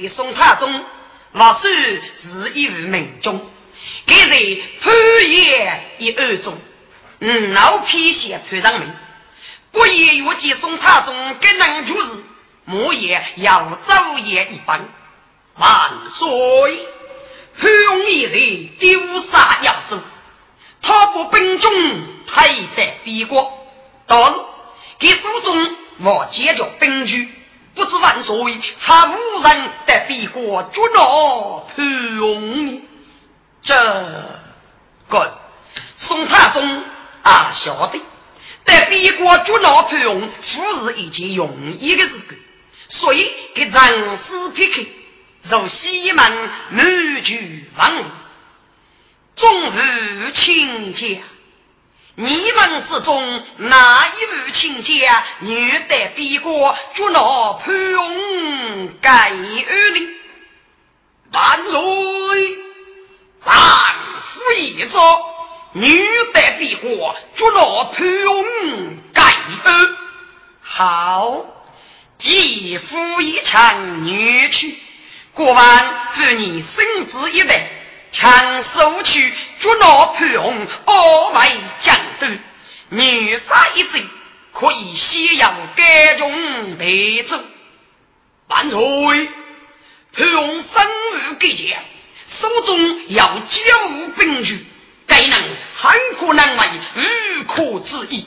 的宋太宗，或许是一位民众，给在潘爷一二中，嗯，老偏写潘长明。我也欲接送他中更能主事，莫也要早也一般。万岁！潘永一人丢杀扬州，他不兵中太在敌国，但是给书中我解决兵局，不知万岁差无人在敌国捉拿潘永这个宋太宗啊晓得。在边国捉拿潘永，不是一件容易的事情，所以给人事撇开，如西门女举王，终日亲家。你们之中哪一位亲家女在边国捉拿潘永？该二哩？万岁！丈夫一朝。女代帝国，捉拿潘勇盖恩。好，继父一场女婿，过完祝你生子一代，强收去捉拿潘永，二位将军，女杀一罪，可以西洋改中得走。万岁！潘永生日给节，手中要交兵具。该能汉可难为，无可置疑。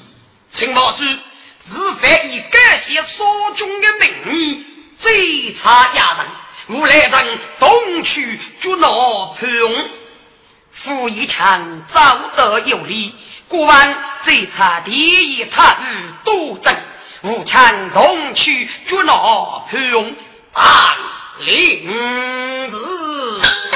请老师是非以感谢所中的名义，追查衙门，无来人东去捉拿潘永。傅一强早得有理，国王追查第一他日督政，吴强东去捉拿潘永，大令子。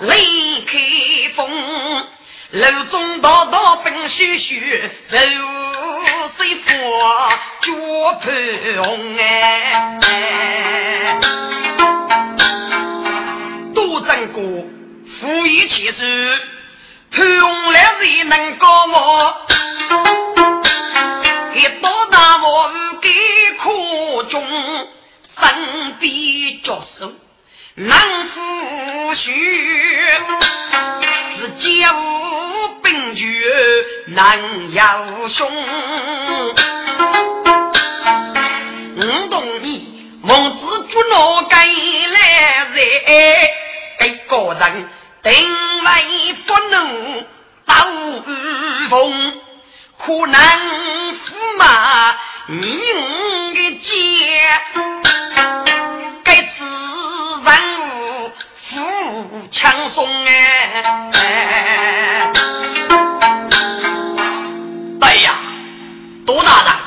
雷开风，楼中道道奔喧喧，柔水花脚盘红哎。多争过，富裕气势，盘红来谁能高我？一到大王给苦中，身边着手。难夫婿是家务兵绝难要兄。我懂你，孟子不拿该来人，给个人定为不能到御风，可能驸马你的家。万物富强松哎！对呀，多大胆！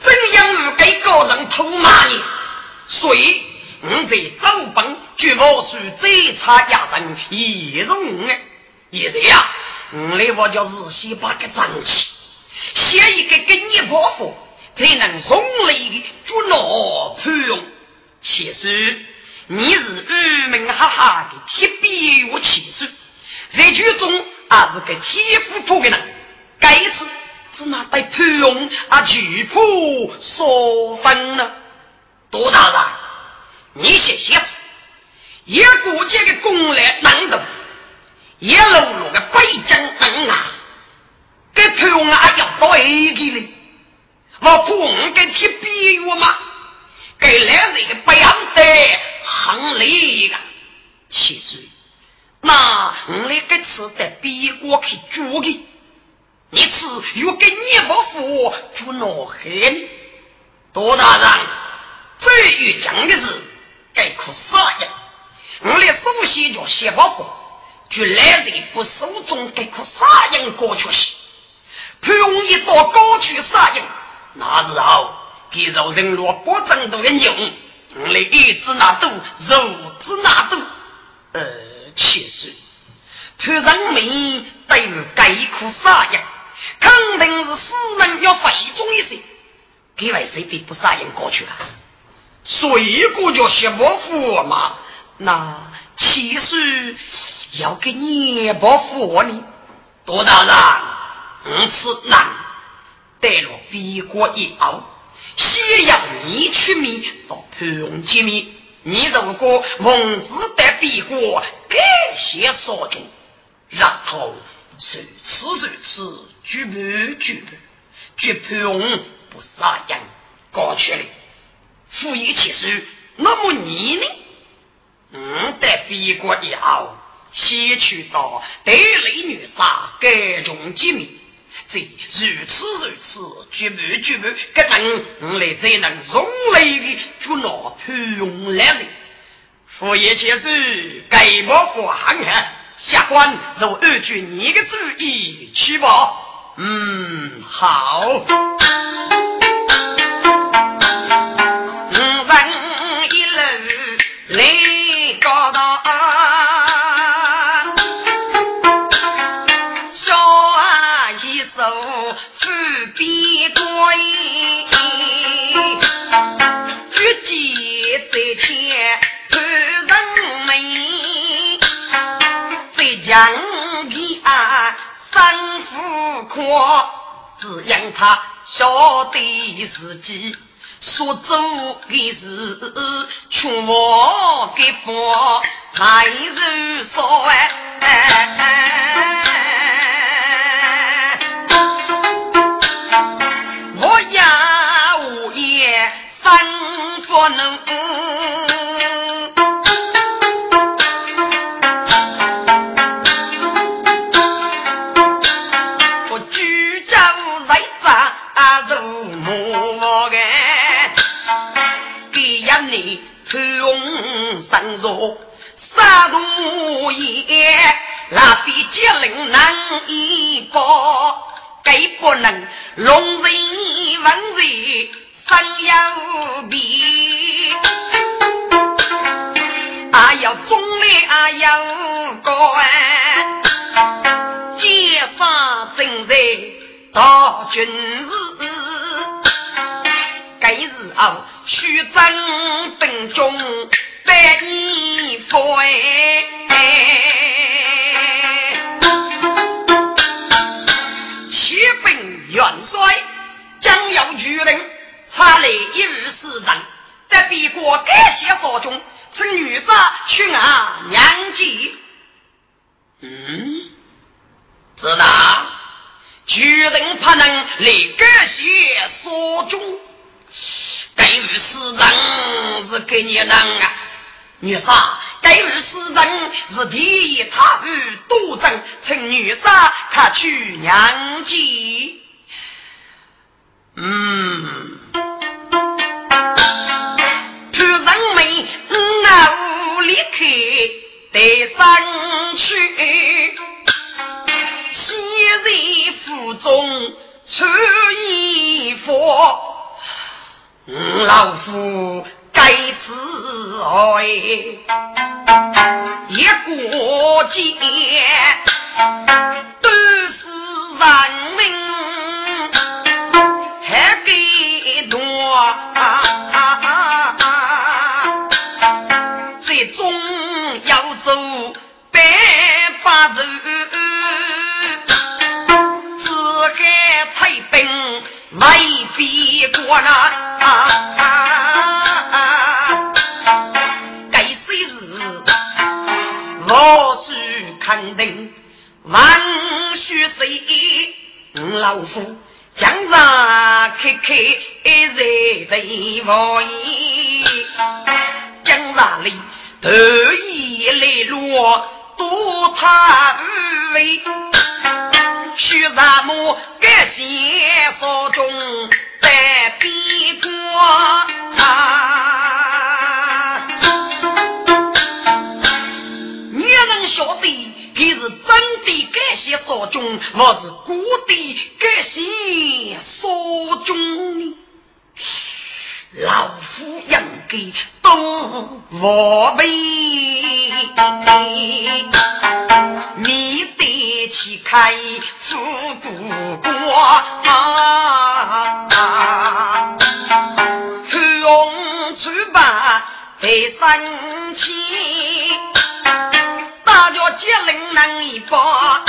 怎样给个人偷骂你？所以我在走本绝不是最差家人一容哎！现在呀，我来我就是先把个脏气，写一个给你报复，才能送来的捉拿潘用。其实。你是愚民哈哈的铁臂与气势，在剧中也是个铁夫做的人。该次是那对潘勇啊举破所分了。多大人，你写写字，一国家的功来难得，一路路的北疆人啊，给潘勇啊要到 A 级嘞，我不跟铁臂我吗？给来人不要得行礼个。其实，那我那个吃在别国去住的，你吃又给你不服，就恼恨。多大人，最于讲的是该可杀呀！我的首先叫谢伯父，就来人不手中该可杀人过去时，不容易到高处杀人，那时候给肉人若不争都人用，我的一子那多，肉子那多。呃，其实，他人民对于该可杀人，肯定是死人要费重一些。给外谁的不杀人过去了？所以我叫谢伯父嘛。那其实要给你伯父呢？多大人？五次难得了别国一傲，先要你出面到盘龙见面。你如果奉旨得别国，感谢所中，然后如此如此，举不举不，举盘龙。不杀人，过去了。父一其实，那么你呢？嗯，在别国以后，先去到得雷女杀各种机密，这如此如此，绝不绝不，可能我来才能从来的就拿不用来的。父爷其实给不服行下官就按据你的主意去吧。嗯，好。杨皮啊，生富阔，只因他晓得自己所做的事，全给佛还是说哎。那比吉林难一报，该不能容人文人生有比，啊要忠烈啊要官，劫杀正在大军日，该日后须征兵中。百年佛哎，将要举人，查来一日四人，在别国感谢所中，请女杀去俺娘祭。嗯，知道，举人不能来感谢所中，该与四人是给你人啊。女杀，该日死人是第一他日多争，请女杀他去娘家。嗯，主人们那屋里开得上去，昔日府中穿衣服，老夫。该此爱，一过节都是人命，还给多，最终要走百八路，四海太平未必过那。肯定万须谁？老夫江上开开，一日的无言。将哪里？得意来落，多他无为。须咱么改写所中在边关。的改写所中，我是故的改写所中呢？老夫应该都我背，你得去开出不过，不用出版得生气，大家结论能一把。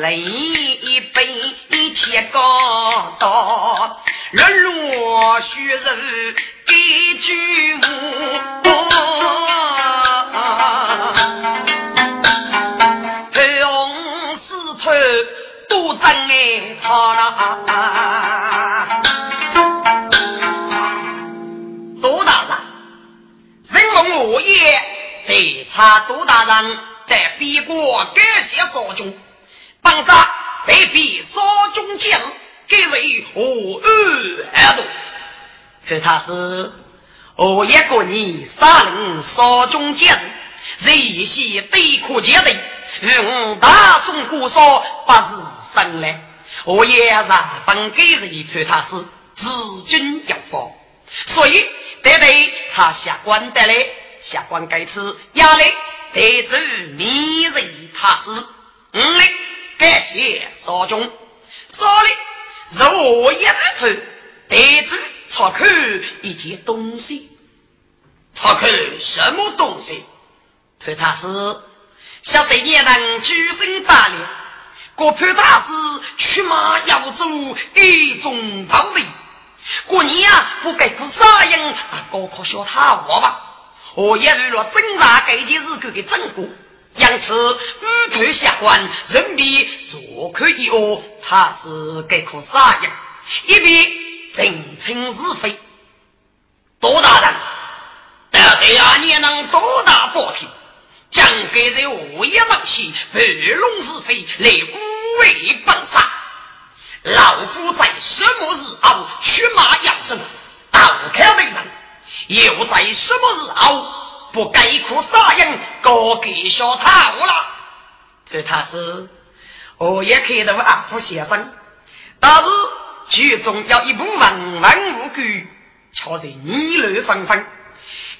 积累一切高刀，日落须人给句无。黑龙四川都真哎，好了。多大人，人逢我也。对查杜大人在边国感谢少军，帮着被逼少中将，改为我二度。可他是我一个人杀人少中将，一些对苦节的，与我大宋国少不是生来。我也是分给人看他是自军要防，所以得对他下官得来。下官该吃压力得知迷人他师，五力感谢少中，少力若一处得知查看一件东西，查看什么东西？潘大师晓得也能举身打猎，过潘大师出马要走一种道理，过年啊不该过啥样啊？高考小他我吧。我也为了侦查这件事给给整过，因此五头下官人比左看一恶，他是该可杀人，一边定清是非。多大人，到底啊你能多大报听？将给人午夜忙起，盘龙是非，来无为本杀。老夫在什么时候出马扬州，刀开为人？又在什么时候不该哭杀人，高给小套了？这他是我也看到阿福先生，但是剧中要一部文文武具，瞧得议论纷纷。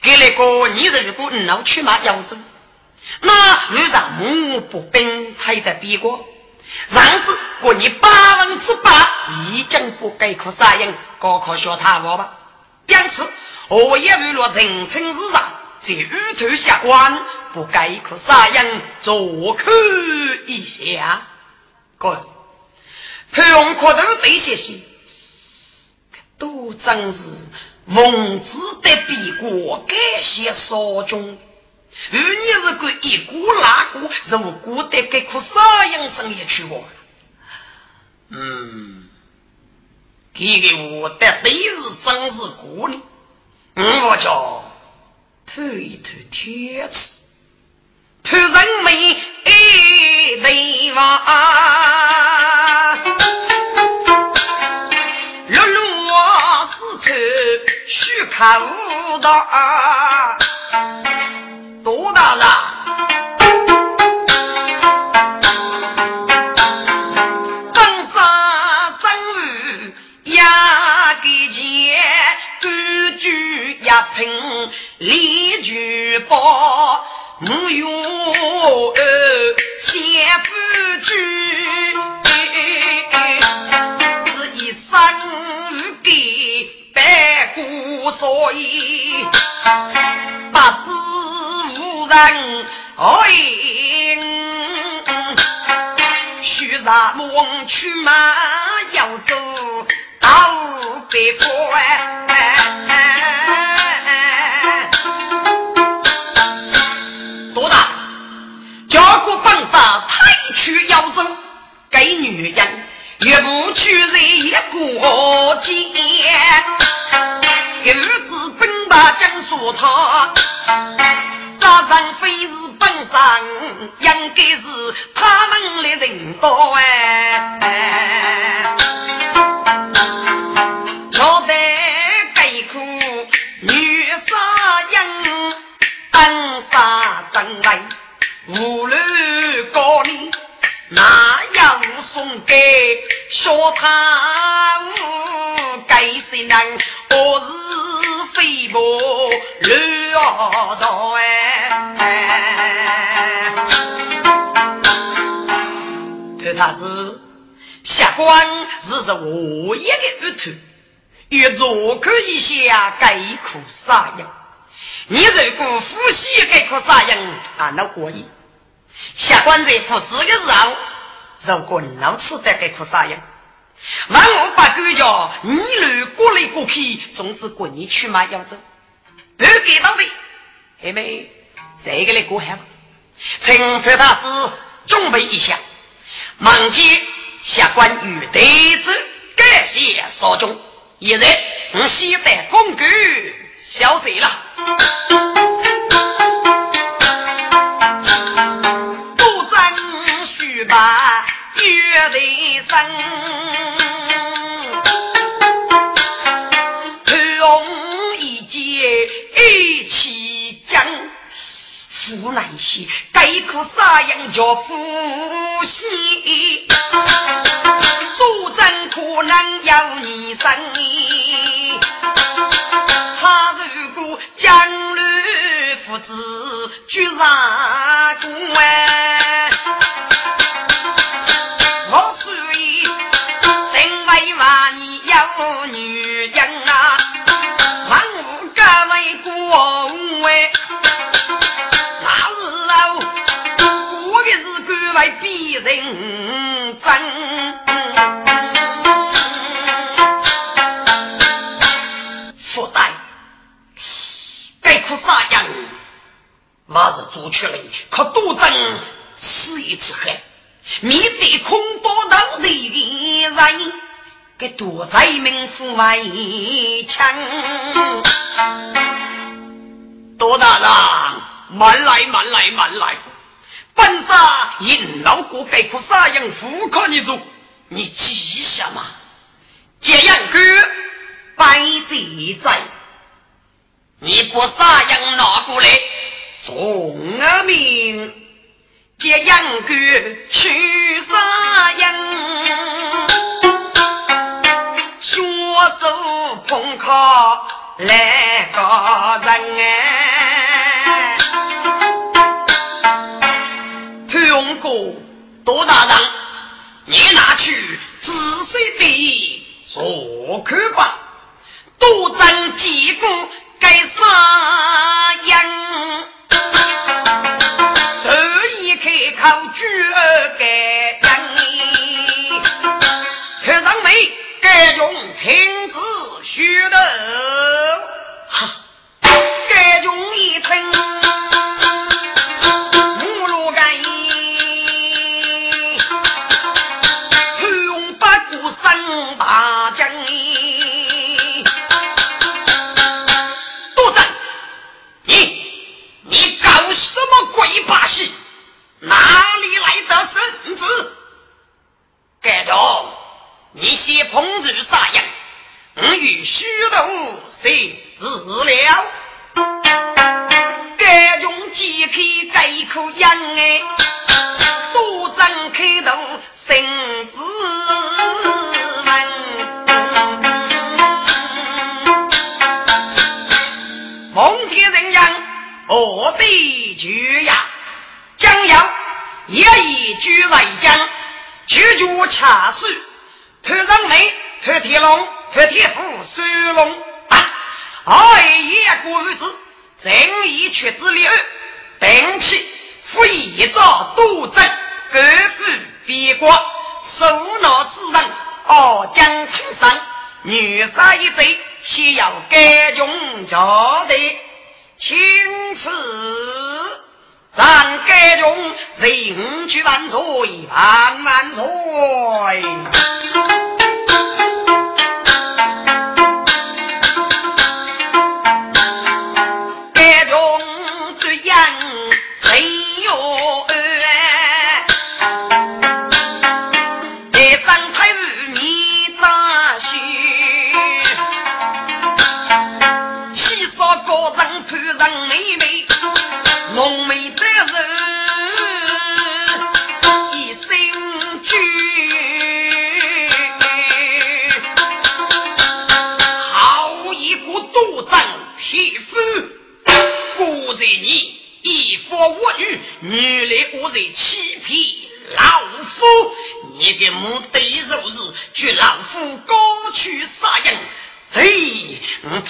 给了个你如果闹去马扬州，那为啥目不兵才在边国？上次过你百分之百已经不该哭杀人，高考小套我吧？因此。我也为了人称日上，在宇宙下官不该可杀人，坐看一下。各位，潘永可都这些事，都真是奉旨的比过感谢少中。而你是个一股拉股，如果得给可杀人生意去过？嗯，这个我的对是真是过呢。我叫偷一偷天子，偷人民一对望，日落之处须看无道，多大了？举报，我有先夫君，是一生给白骨，所以不知无人爱。须让我去马要走到北坡。去要走，给女人也不去惹一过节。儿子兵把将说他，扎上非是本上，应该是他们来人多哎。给小他该谁能？我是。飞波乱道哎，他是下官是这我一个丫头，欲做可一下该苦啥样？你如果呼吸该苦啥样，啊，那可以。下官在负责的时候，如果你老吃在该苦啥样？万我把狗叫你来过来过去，总之过你去嘛要走，不给到的，妹妹，这个来过海，请崔大师准备一下，忙接下官与得子，感谢少中。现在我先带公狗消失了，不争须把约定生。无奈些，该苦啥样叫夫妻？多真可能要你生。他如果将来父子居上公逼人真，负担该哭啥样？马是做出来，可多争死一次恨。面对空多道的人，给多少名父外强？多大人，慢来慢来慢来。本杀引老国该苦杀人富可你做，你记下嘛？这样哥白贼在，你不杀人拿过来，送我命。这样哥去杀人，双手捧靠来个人哎。哥多大人，你拿去仔细地说看吧。多争几个该啥样？这一开口就该人，可让没该用亲自学的，该着你先碰着啥样？我与虚度谁治了？该中几口这口烟哎，多张开头生子问。蒙天人样，我的绝呀！将要也一举来将，九九七是特长美特天龙特天虎水龙啊二爷过日子正义却自立案并且非常多争各自边国。首脑之人傲江青山。女杀一贼先要干净就得请辞咱该中人去万岁，万万岁。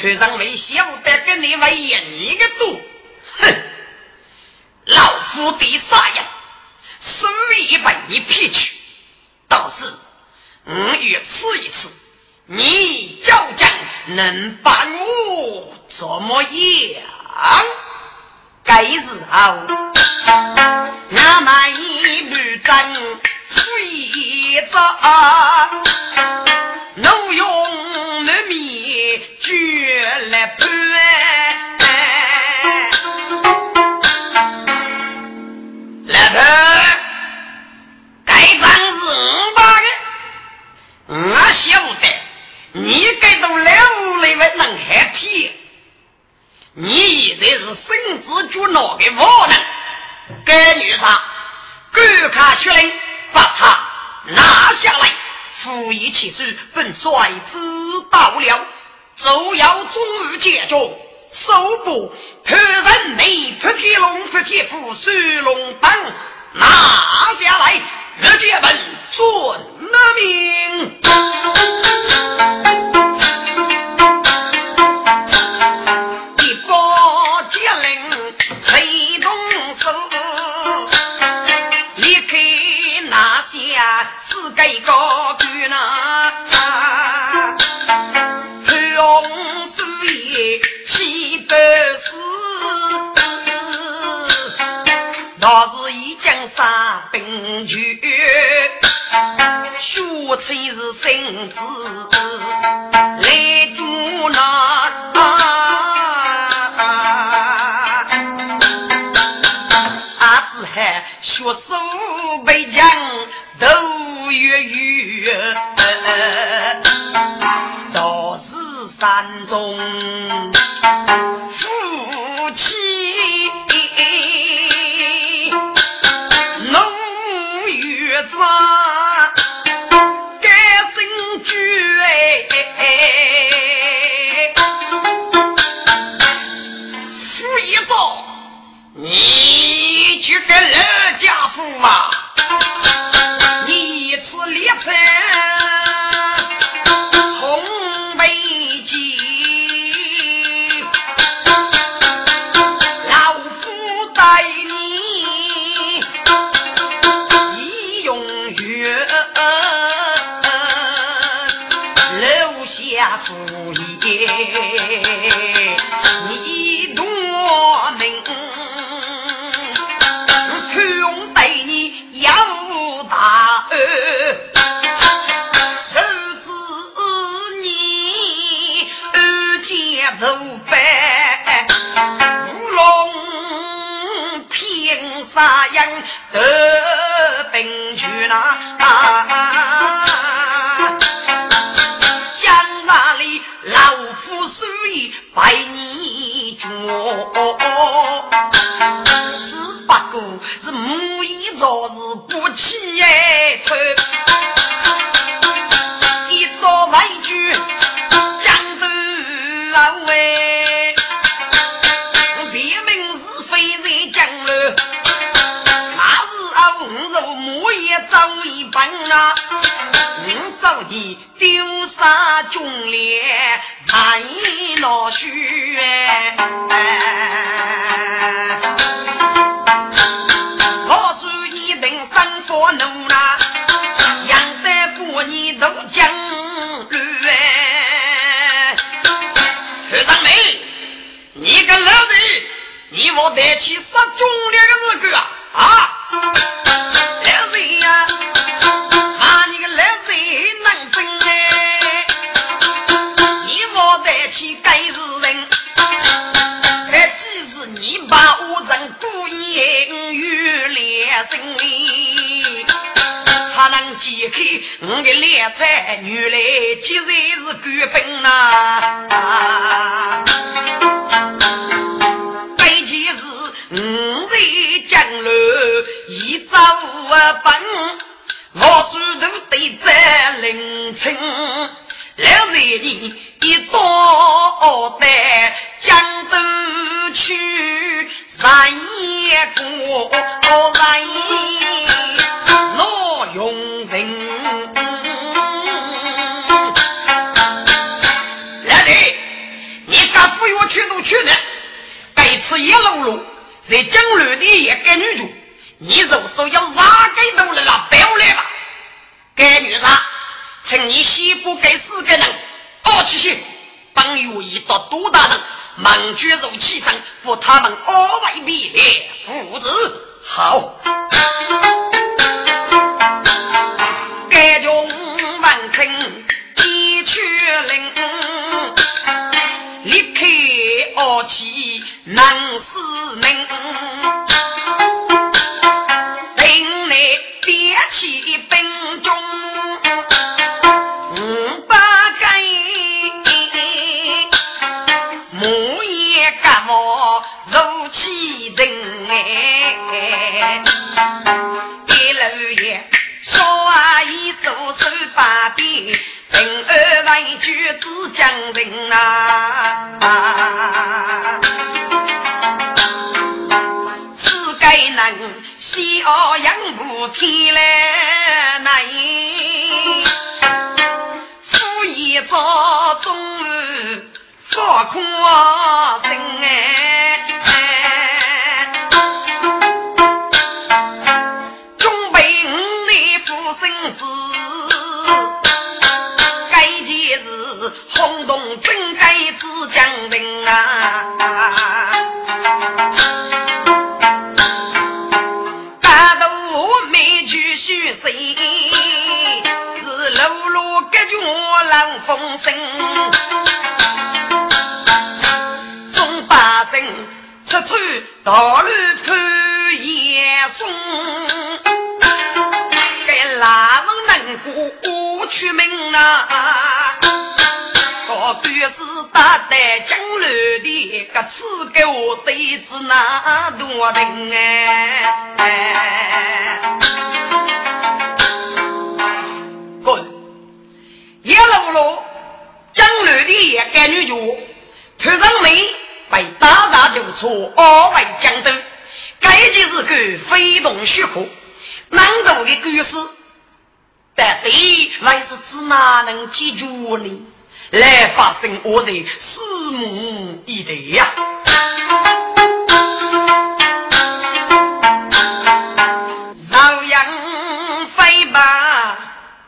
村上没晓得跟你为一个多，哼！老夫的啥样，所以被你骗去。你现在是身子脚脑的无能，该女杀，赶快出来把他拿下来，扶一起手，本帅知道了，就要终日解决，手部破人眉，破铁龙，破铁斧，水龙灯拿下来，日接本准命。我虽是孙子来助那，阿子还学手背强，都月月，道是山中。人家不嘛。官本呐。一朝本，我手头对在凌晨，两日里一到在江东去，三夜过三老不我去都去的，该次一路路在江路的一个女主。你肉都要拉给都来了，不要来吧！该女人，趁你媳妇给四个人，二七七，本有一到多大人，猛举肉气上，扶他们二位灭列父子好。能死命。起兵中五百个，木叶干毛如起人哎，一路也少啊一手手把柄，平二万句子将人呐。西澳阳不天来难，夫一早中午放空心哎，多人哎。滚一路路江南的一个女角，头上眉被打打就错，二位江东，该件是个非同小可，难度的故事，但对还是指哪能记住呢？来发生我的拭目以待呀！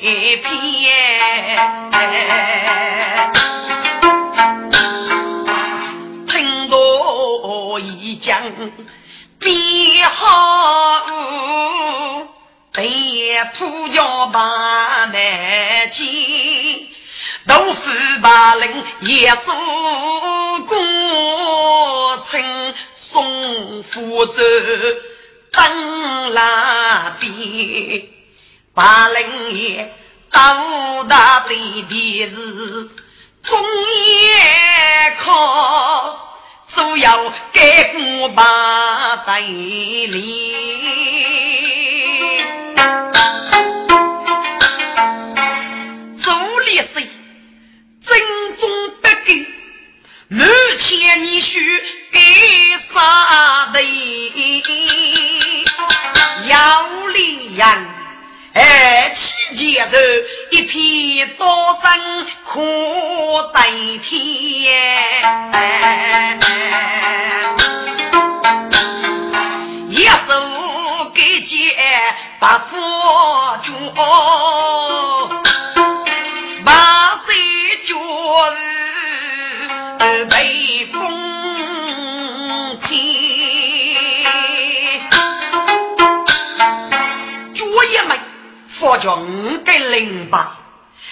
一片，听到一讲别好，被土家把难见，豆腐把人也做过程送福州。灯那边，八零爷到大的的是中夜考，主要给我把带领。目前你需给啥的？要力人，哎七节头一片多生可代替。一手给接把佛脚。叫五个零八，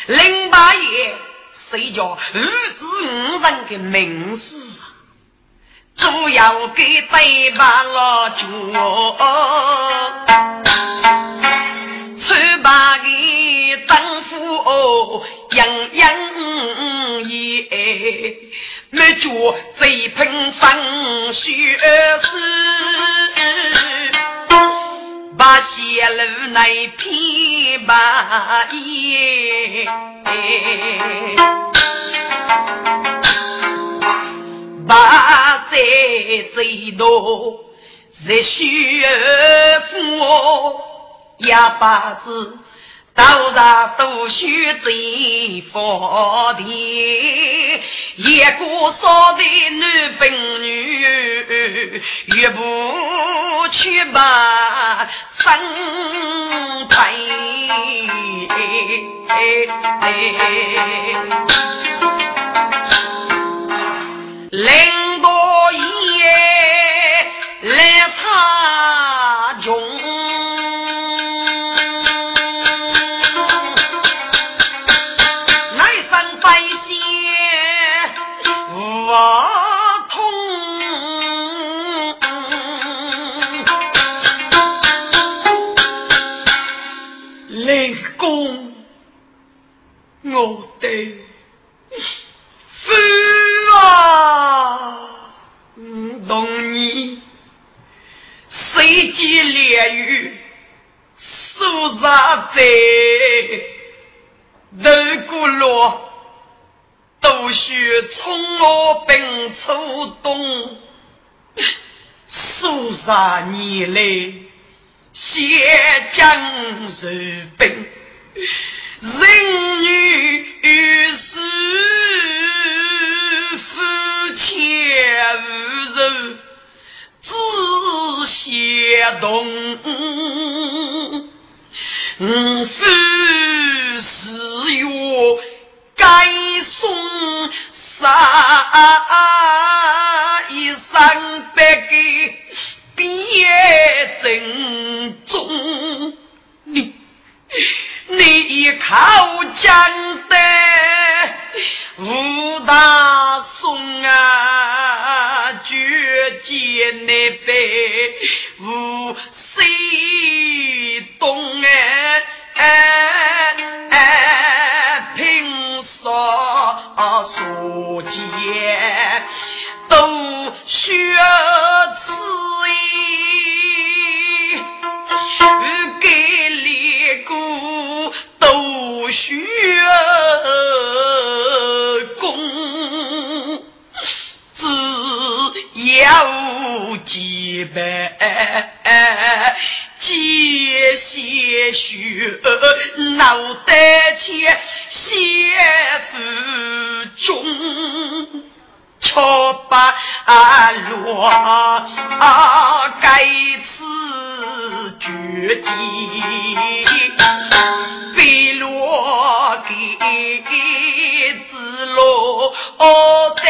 零八爷谁叫五子五人的名士，主要给北八老脚，十八个当夫哦，样样也。没觉贼喷风血丝，把血路来偏白衣。八岁最多热血火，也把子。道上都须贼佛的，一个少的男本女，越不去把生态。领导爷来查我的父啊，懂你，谁见烈雨，手上在头骨落，都需从我本初冬，数十年来，血将如冰。人与是夫妻无柔，只相同。夫是月该送杀一生百给别正宗。你。你靠江的吴大宋啊，绝结那杯吴西东几百接些学，脑袋前写字中，却把落该次绝技。飞落给子落在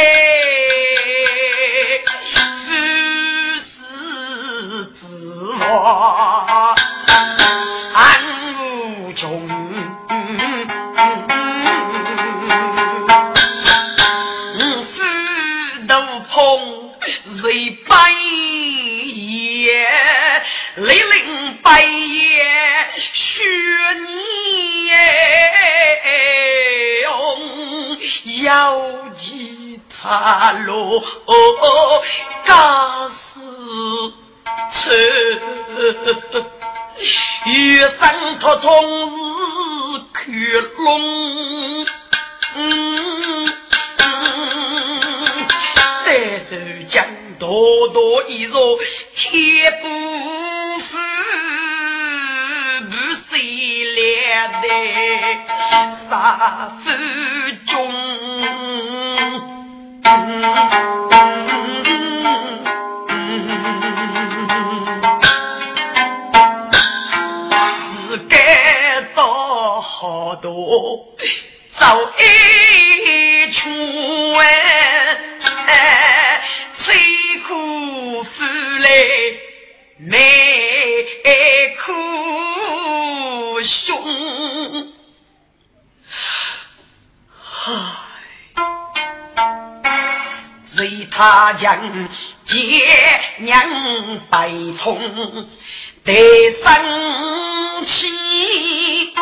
将爹娘白从得生气。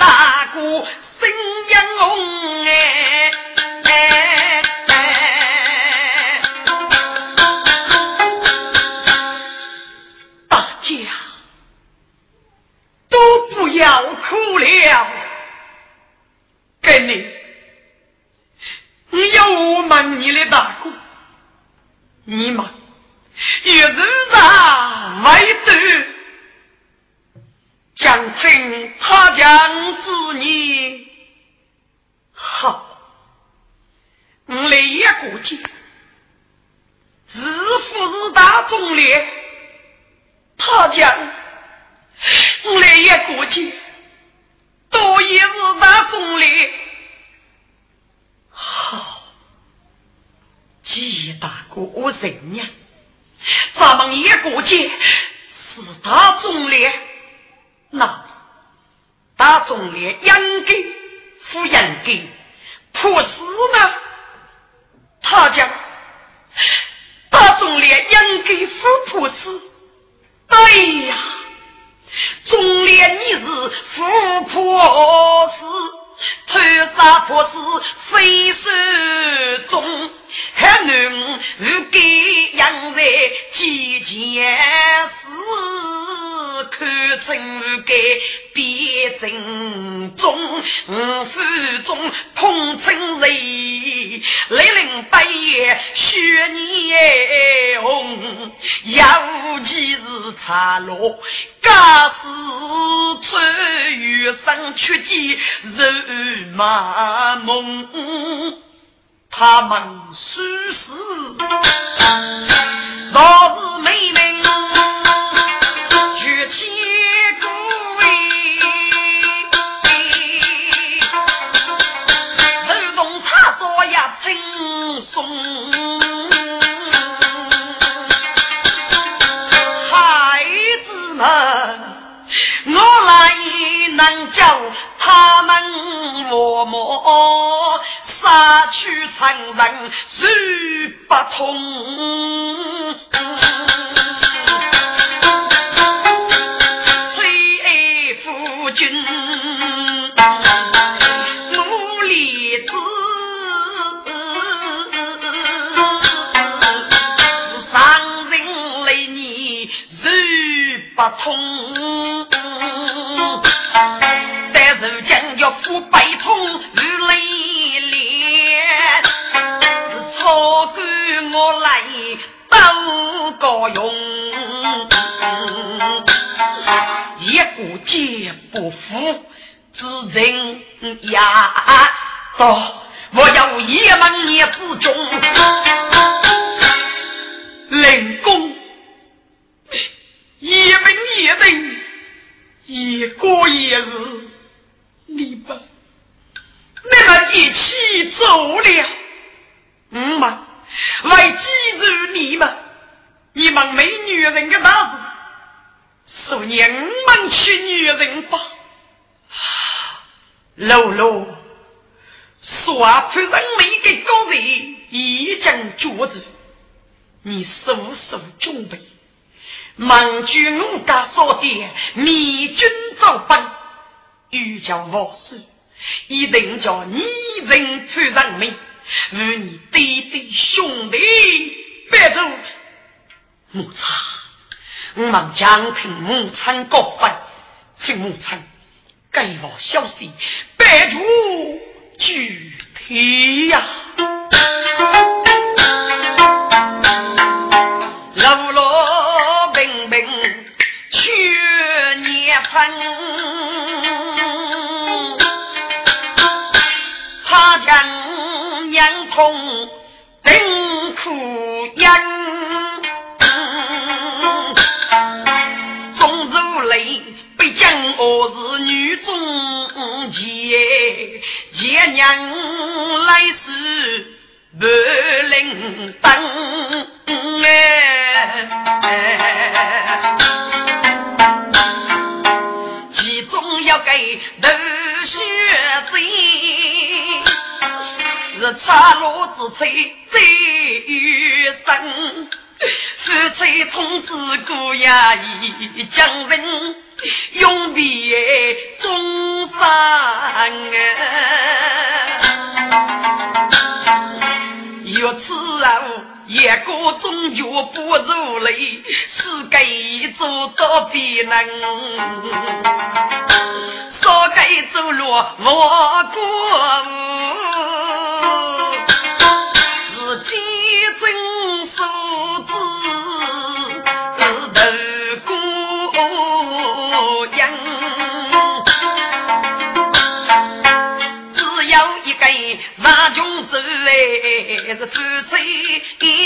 大哥心英红哎，大家都不要哭了，给你，你要我问你的大哥，你们一日上为主。将请他将子女好，我来也过节，是富是大众烈，他将我来也过节，多也是大众烈，好，季大哥我认呀，咱们也过节是大众烈。那大众连养给富养给破死呢？他讲大众连养给富破死，哎呀，中连你是富破死，偷杀破子非手中，还能不给养在几件事？看真该变正中，五府中碰真雷，雷凌半夜雪年红，尤其是茶落，家事出余生却见肉麻梦，他们虽是我莫杀去残人谁不通？崔夫君，努力子，伤人泪你谁不通？当高用，一个剑不服之人呀！到我要一门孽之中，灵公一门孽人，一个一日。你们，你们一起走了，我们来记住你们，你们没女人的大子，说你们娶女人吧。露露，说夫人每个高人已经觉着，你速速准备，忙居我家所点，灭军造本，欲叫我死，一定叫你人出人命，与你弟弟兄弟别走。母亲，我们将听母亲告白，请母亲给我消息，别住具体呀。痛，等苦咽，总如泪，被将我是女中杰，杰娘来自不灵灯哎，其中要给流血罪。是插路之吹最有声，是吹从子古呀一将人永别终生啊！若此后一个终究不如泪，是该做到别人，少该走路我过。是夫妻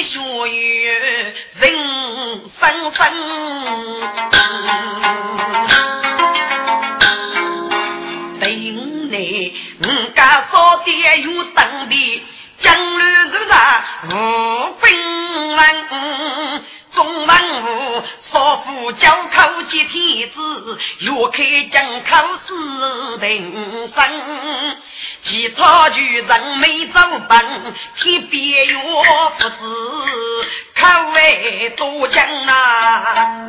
相遇人生分，对我内我家少爹有等的，江流如茶无分文，中文武少妇教口接天子，越开江口是定生。其他举人没走本，天边月父子口味多讲啊！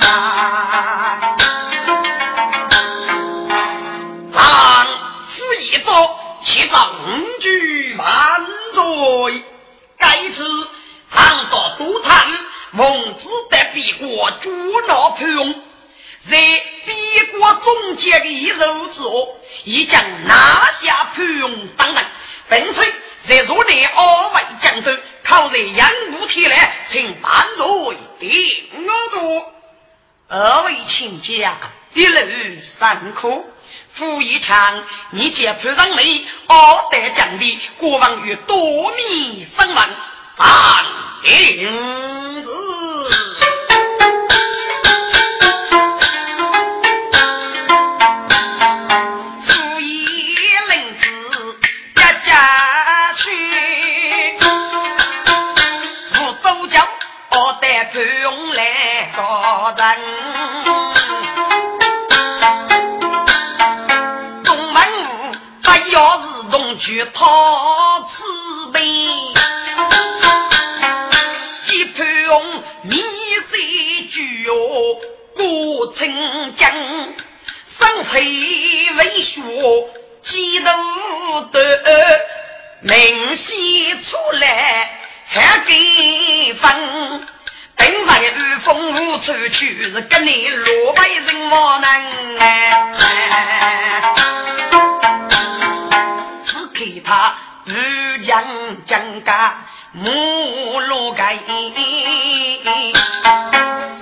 让此一座，其上举万岁。该次常作都探，孟子得别国主闹不用，在别国中间的一手之后。已将拿下潘永当人，本村在若内二位将军靠在杨武铁来，请万岁定我度。二位亲家一路辛苦，傅一强，你见潘长梅二代将的国王与多米声望，三英子。去讨慈悲，几盘米水酒过春江，生菜为学几度的明显出来还给分。本在日风无处去，是跟你落败人我能。他欲将将家母落盖，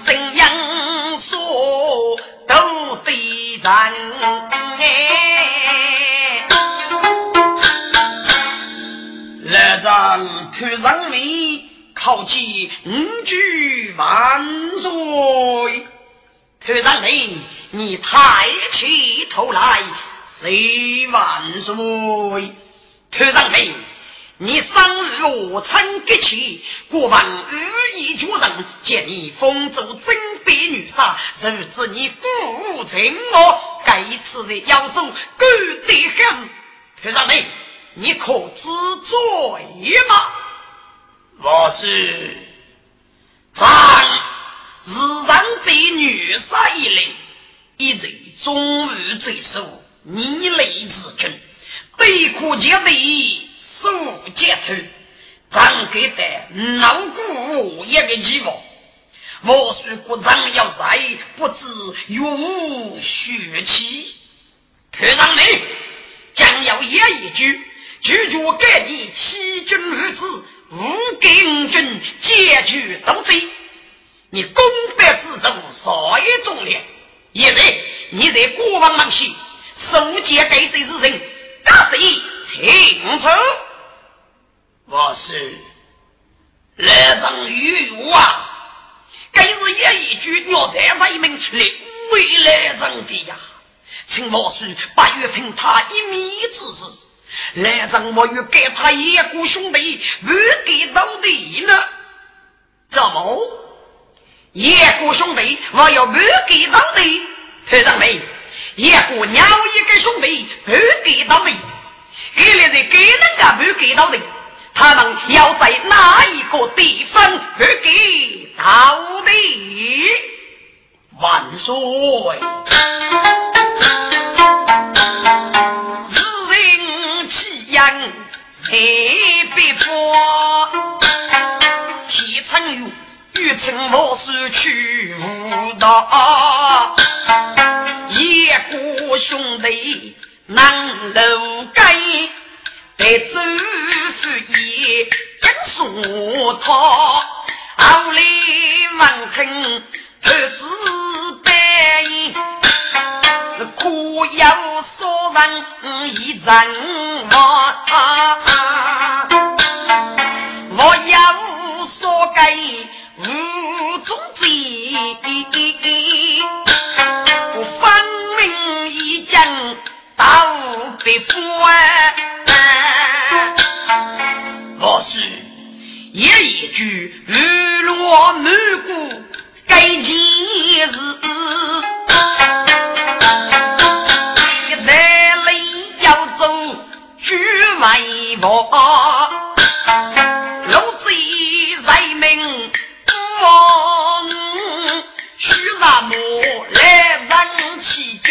怎样说都得战哎。来战去人民。好气五句万岁！特长令，你抬起头来，谁万岁？特长令，你生日我参吉起，国王日意求人，见你风烛征别女杀，如知你负情我，该次的要走，狗贼恨。特长令，你可知罪吗？我是咱日人杀一类，一贼终日贼首，逆雷之君，对苦结的手接头，张给的脑骨一个希望。我虽国丈要在，不知有无血气。团长你将要演一句，拒绝各地欺君儿子，无根军解决斗贼。你功败之中，少一重量。现在你在国王门前受戒给谁之人？大贼清楚。我是来人与啊！该是也一句鸟在为民来为来人的呀。请老师八月听他一米之事，来人我欲给他一股兄弟，不给到底呢？怎么？一个兄弟我要不给到底？团长们，一个鸟一个兄弟不给到底，给了人给人家不给到底，他们要在哪一个地方不给到底？万岁！日人气扬才别破，天成雨，雨成我是去无道，一个兄弟难路改，得走是一真说他，后来完成儿子白，苦有所人一阵我，我有所改北府我是也一句日落满谷该几日，一代人要走举外婆，老子在命王，许什么来人欺君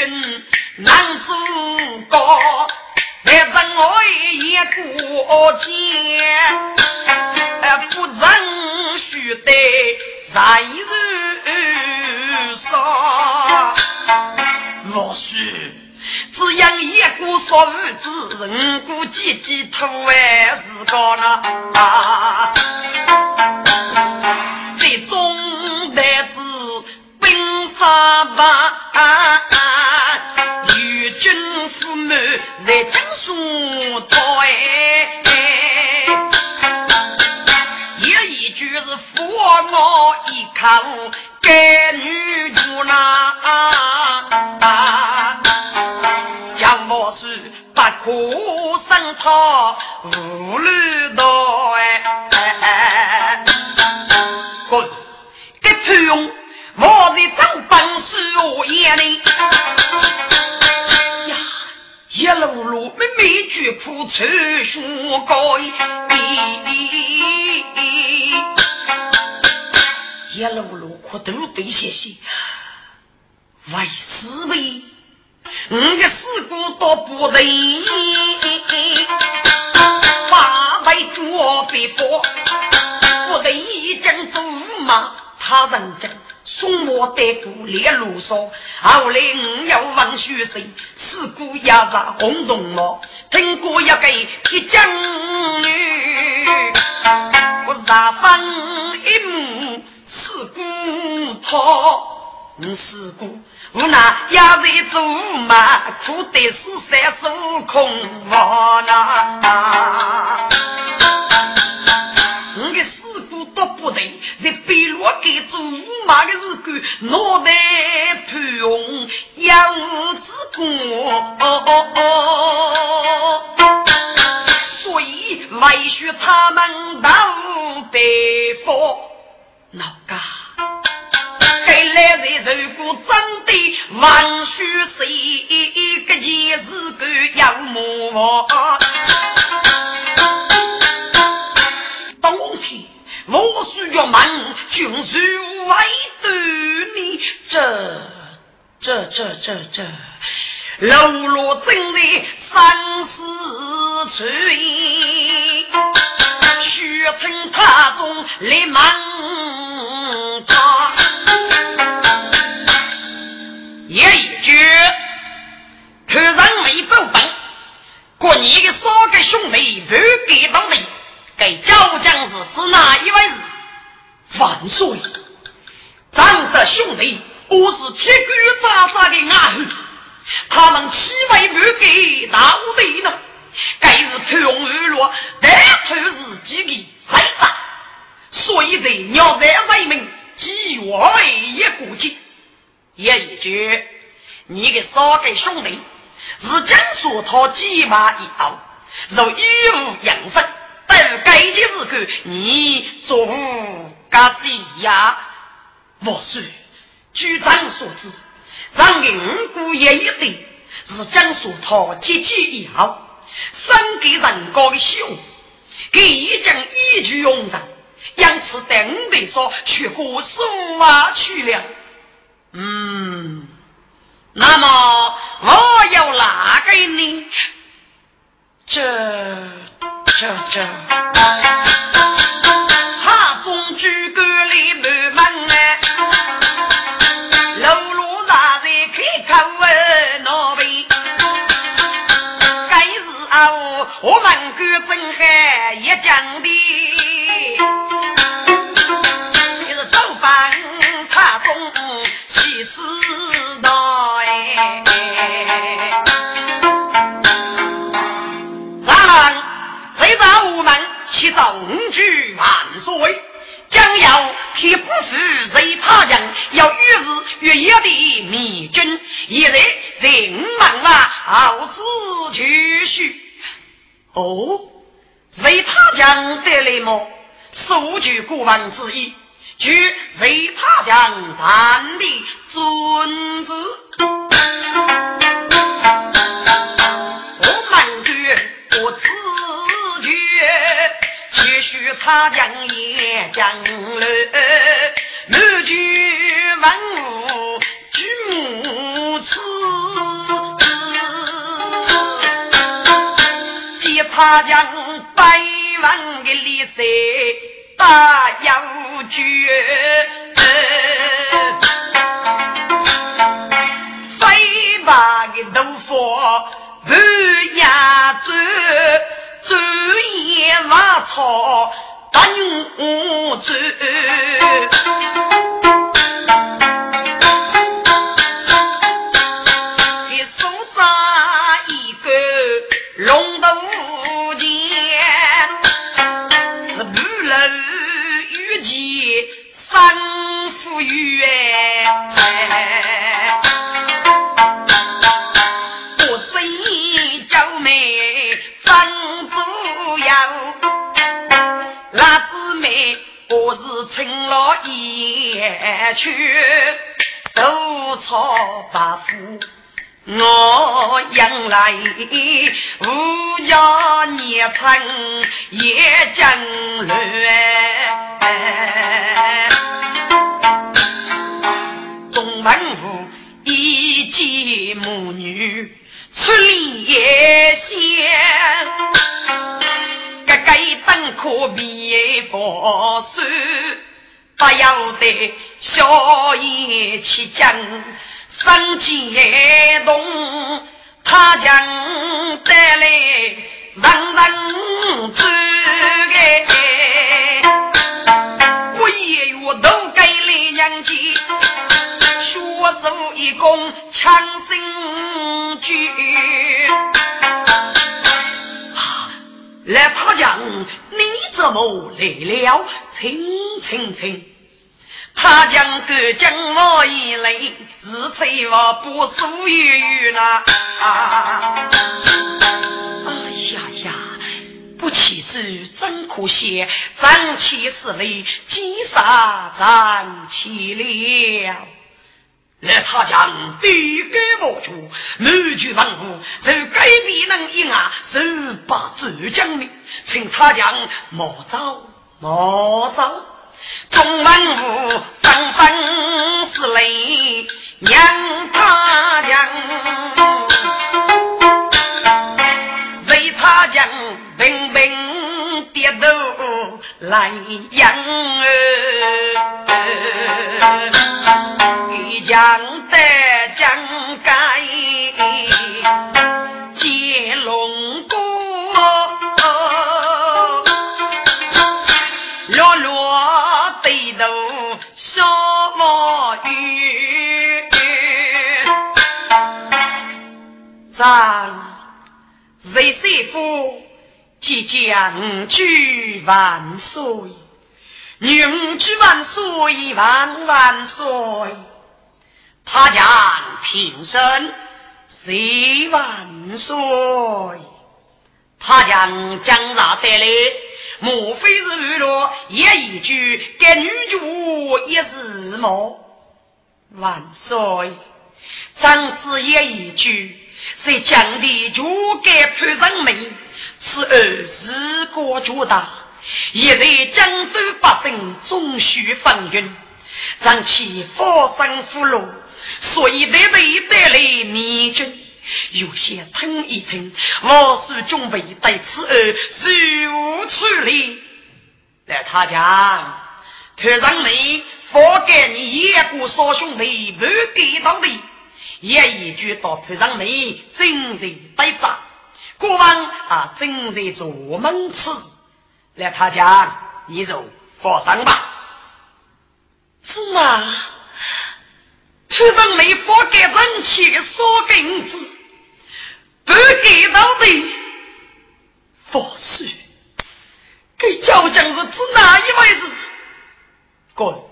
难自高，我也过节，不认须得在日上。老师，只因一个说儿子，五个姐姐头哎是个呢。最终的是兵法吧，口给女主那，将我是不可生草无路道哎。滚！给崔勇，我的长本是我眼里呀，一路路妹妹绝苦愁书高，一路路苦都得些些，为师为，我的师姑都不认，八位捉别佛。不得一将走马，他人将送我带过列路上，后来我要问虚谁，四姑也是红铜帽，听过一个铁匠女，我十分一目四姑操。你四姑，我那也在走马，苦得是三手空房呐。我的四姑都不对，在北落给做五马的日子，脑袋盘红，养子功。所以为许他们到北方，老家。该来人如果真的万须谁个件事个要么我。冬天我需要忙，军事外对你这这这这这，喽啰正在三思翠，血成塔中立满他，也一句，突然没走本，过年的三个兄弟不给到人，给赵将子是哪一位？万岁！长得兄弟，我是铁骨扎扎的阿虎，他们七位不给大队呢？该是通二路，但出自己的谁子？所以在鸟在人民几万一过节，也一句，你的三个兄弟是将说他几马一刀，如雨无养生，但该的日子你做干谁呀？万岁！据咱所知，咱的五姑爷一对是江苏他结局以后，生给人高的秀，给一将一举用人，因此等五辈说去过苏啊去了。嗯，那么我要哪个呢？这这这。我们哥真海一讲的，就是走饭他中起死道哎。咱这早我们起早举万岁，将要替不负谁他将，要与日月的迷军，一日人忙啊，好自继续。哦，为他将得来么？数据古文之一，据为他将咱的尊子，我满句我自觉，继续他将也将来，满句他将百万的利息打要绝，百万的豆腐不压走，走野挖草打牛走。勤去，多操八夫，我养来无家孽成也将乱。中文府一见母女出离乡，个个等可别佛手。不要得小言起讲，生激动，他将带来人人知个。我也有都给来娘亲，学做一功强心句。来，他讲你怎么来了？请请请。他将个将我一来，是催我不属于那。哎呀呀，不起是真可惜，真气是为几杀真气了。来，他将地改不出，满句文武都改变能一啊，十八州将领，请他将莫走莫走。众门户纷纷是泪娘他娘，为他将平平跌倒来养夫即将举万岁，女举万岁万万岁，他将平生岁万岁，他将将那带来。莫非是娱乐也一句，给女主也是么？万岁，长子也一句，是将的就该潘人美，此儿事国巨大，也在江州百姓终须风云，让其发生俘虏，所以得被带来灭军。有些听一听，我是准备对此儿如何处理？来，他讲，特让你发给你叶姑嫂兄弟不给到的，也一句到特让你正在对账，国王啊正在做门吃。来，他家，你就放生吧。是吗？特让你发给人气的烧根子。不给到的，佛师，给交将是指哪一位子？滚！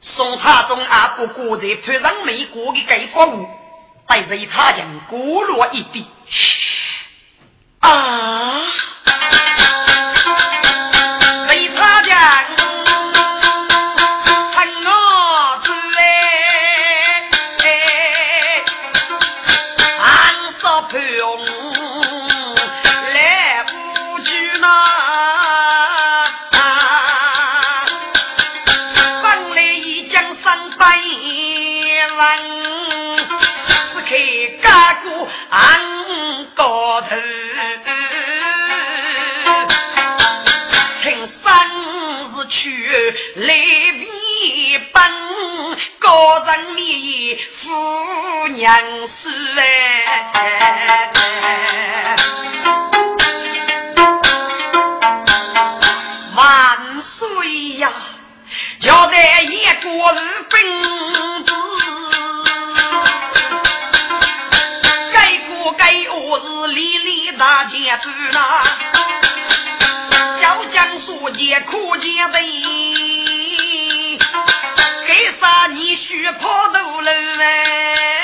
宋太宗阿哥哥在推上美国的盖房屋，带着一他将孤落一地。啊！人里夫娘死哎，万岁呀！交代一个日本子。大街走啦，小将书记苦见的，为啥你须跑头路喂？